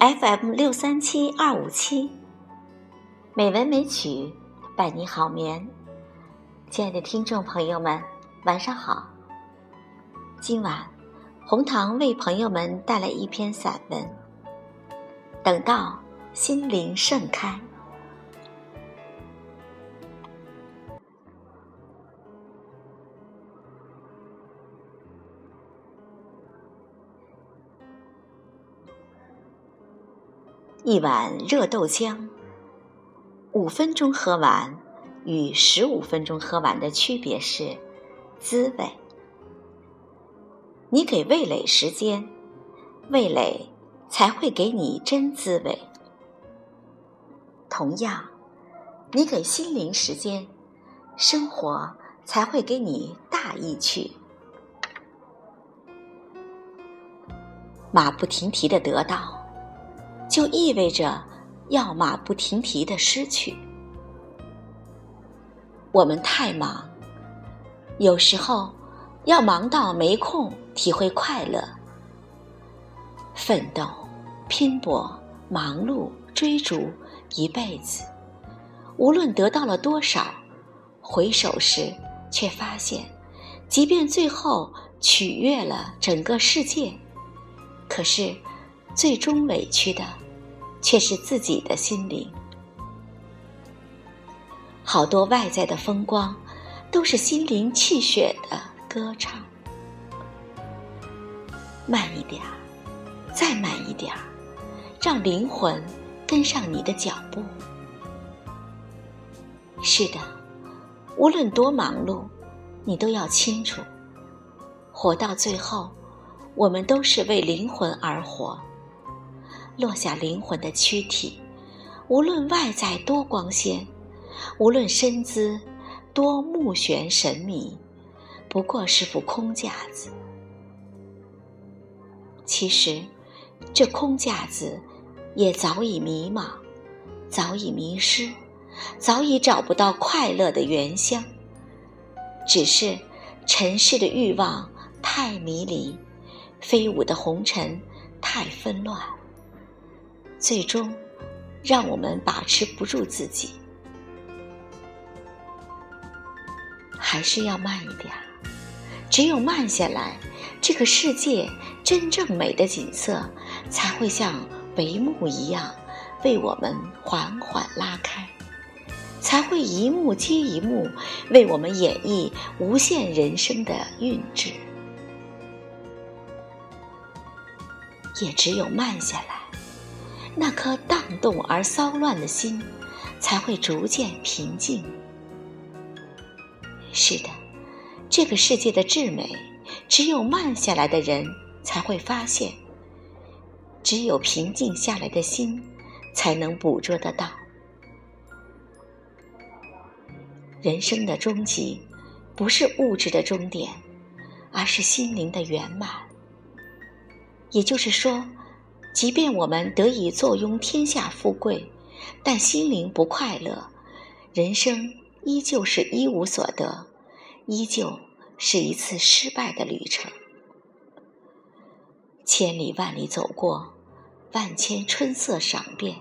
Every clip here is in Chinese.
FM 六三七二五七，美文美曲伴你好眠。亲爱的听众朋友们，晚上好。今晚红糖为朋友们带来一篇散文，《等到心灵盛开》。一碗热豆浆，五分钟喝完，与十五分钟喝完的区别是滋味。你给味蕾时间，味蕾才会给你真滋味。同样，你给心灵时间，生活才会给你大意趣。马不停蹄的得到。就意味着要马不停蹄的失去。我们太忙，有时候要忙到没空体会快乐。奋斗、拼搏、忙碌、追逐一辈子，无论得到了多少，回首时却发现，即便最后取悦了整个世界，可是。最终委屈的，却是自己的心灵。好多外在的风光，都是心灵气血的歌唱。慢一点儿，再慢一点儿，让灵魂跟上你的脚步。是的，无论多忙碌，你都要清楚，活到最后，我们都是为灵魂而活。落下灵魂的躯体，无论外在多光鲜，无论身姿多目眩神迷，不过是副空架子。其实，这空架子也早已迷茫，早已迷失，早已找不到快乐的原乡。只是尘世的欲望太迷离，飞舞的红尘太纷乱。最终，让我们把持不住自己，还是要慢一点。只有慢下来，这个世界真正美的景色才会像帷幕一样为我们缓缓拉开，才会一幕接一幕为我们演绎无限人生的韵致。也只有慢下来。那颗荡动而骚乱的心，才会逐渐平静。是的，这个世界的至美，只有慢下来的人才会发现；只有平静下来的心，才能捕捉得到。人生的终极，不是物质的终点，而是心灵的圆满。也就是说。即便我们得以坐拥天下富贵，但心灵不快乐，人生依旧是一无所得，依旧是一次失败的旅程。千里万里走过，万千春色赏遍，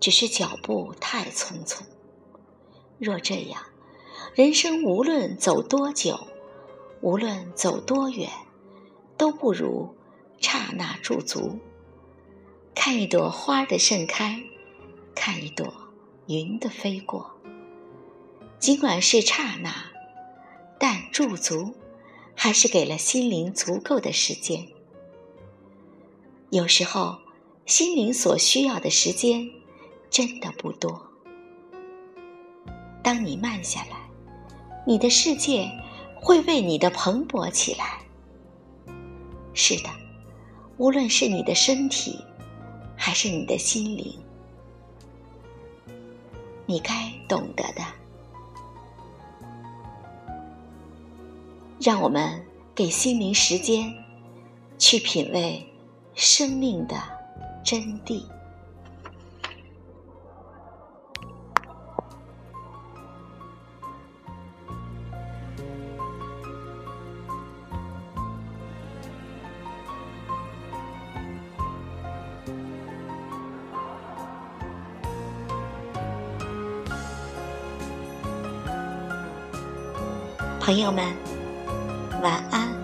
只是脚步太匆匆。若这样，人生无论走多久，无论走多远，都不如刹那驻足。看一朵花的盛开，看一朵云的飞过。尽管是刹那，但驻足，还是给了心灵足够的时间。有时候，心灵所需要的时间，真的不多。当你慢下来，你的世界会为你的蓬勃起来。是的，无论是你的身体。还是你的心灵，你该懂得的。让我们给心灵时间，去品味生命的真谛。朋友们，晚安。